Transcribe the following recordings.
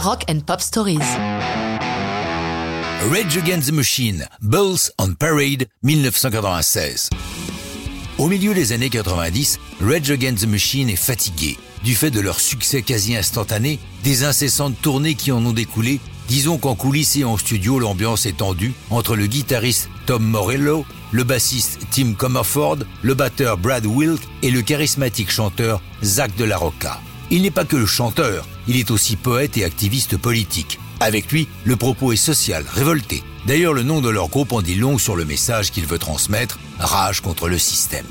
Rock and Pop Stories. Rage Against the Machine, Bulls on Parade, 1996. Au milieu des années 90, Rage Against the Machine est fatigué du fait de leur succès quasi instantané, des incessantes tournées qui en ont découlé. Disons qu'en coulisses et en studio, l'ambiance est tendue entre le guitariste Tom Morello, le bassiste Tim Comerford, le batteur Brad Wilk et le charismatique chanteur Zach de la Rocca. Il n'est pas que le chanteur, il est aussi poète et activiste politique. Avec lui, le propos est social, révolté. D'ailleurs, le nom de leur groupe en dit long sur le message qu'il veut transmettre, rage contre le système.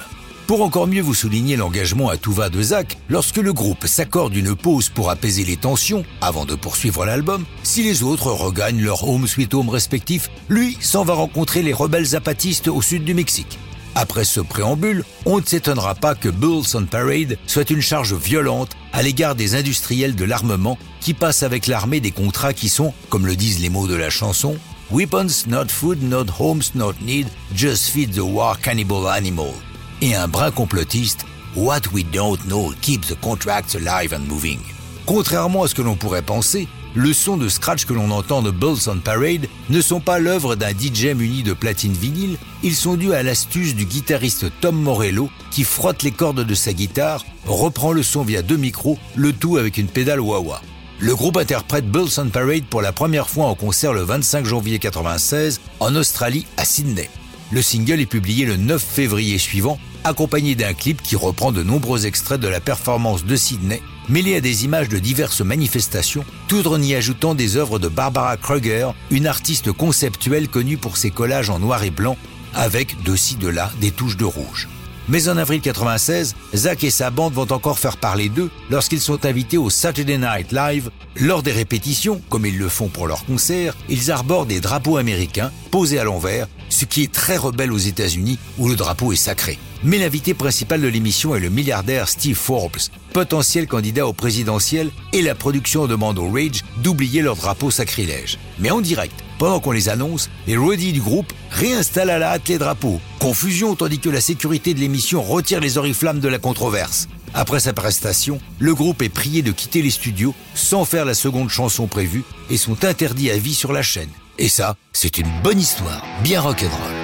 Pour encore mieux vous souligner l'engagement à tout va de Zach, lorsque le groupe s'accorde une pause pour apaiser les tensions avant de poursuivre l'album, si les autres regagnent leur home sweet home respectif, lui s'en va rencontrer les rebelles zapatistes au sud du Mexique. Après ce préambule, on ne s'étonnera pas que Bulls on Parade soit une charge violente à l'égard des industriels de l'armement qui passent avec l'armée des contrats qui sont, comme le disent les mots de la chanson, Weapons, not food, not homes, not need, just feed the war cannibal animal et un brin complotiste, What we don't know keeps the contracts alive and moving. Contrairement à ce que l'on pourrait penser, le son de scratch que l'on entend de Bulls on Parade ne sont pas l'œuvre d'un DJ muni de platine vinyle, ils sont dus à l'astuce du guitariste Tom Morello qui frotte les cordes de sa guitare, reprend le son via deux micros, le tout avec une pédale wah-wah. Le groupe interprète Bulls on Parade pour la première fois en concert le 25 janvier 1996 en Australie à Sydney. Le single est publié le 9 février suivant, accompagné d'un clip qui reprend de nombreux extraits de la performance de Sydney, mêlé à des images de diverses manifestations, tout en y ajoutant des œuvres de Barbara Kruger, une artiste conceptuelle connue pour ses collages en noir et blanc, avec de ci de là des touches de rouge. Mais en avril 96, Zach et sa bande vont encore faire parler d'eux lorsqu'ils sont invités au Saturday Night Live. Lors des répétitions, comme ils le font pour leurs concerts, ils arborent des drapeaux américains à l'envers, ce qui est très rebelle aux États-Unis où le drapeau est sacré. Mais l'invité principal de l'émission est le milliardaire Steve Forbes, potentiel candidat au présidentiel, et la production demande au Rage d'oublier leur drapeau sacrilège. Mais en direct, pendant qu'on les annonce, les roadies du groupe réinstallent à la hâte les drapeaux. Confusion tandis que la sécurité de l'émission retire les oriflammes de la controverse. Après sa prestation, le groupe est prié de quitter les studios sans faire la seconde chanson prévue et sont interdits à vie sur la chaîne. Et ça, c'est une bonne histoire, bien rock'n'roll.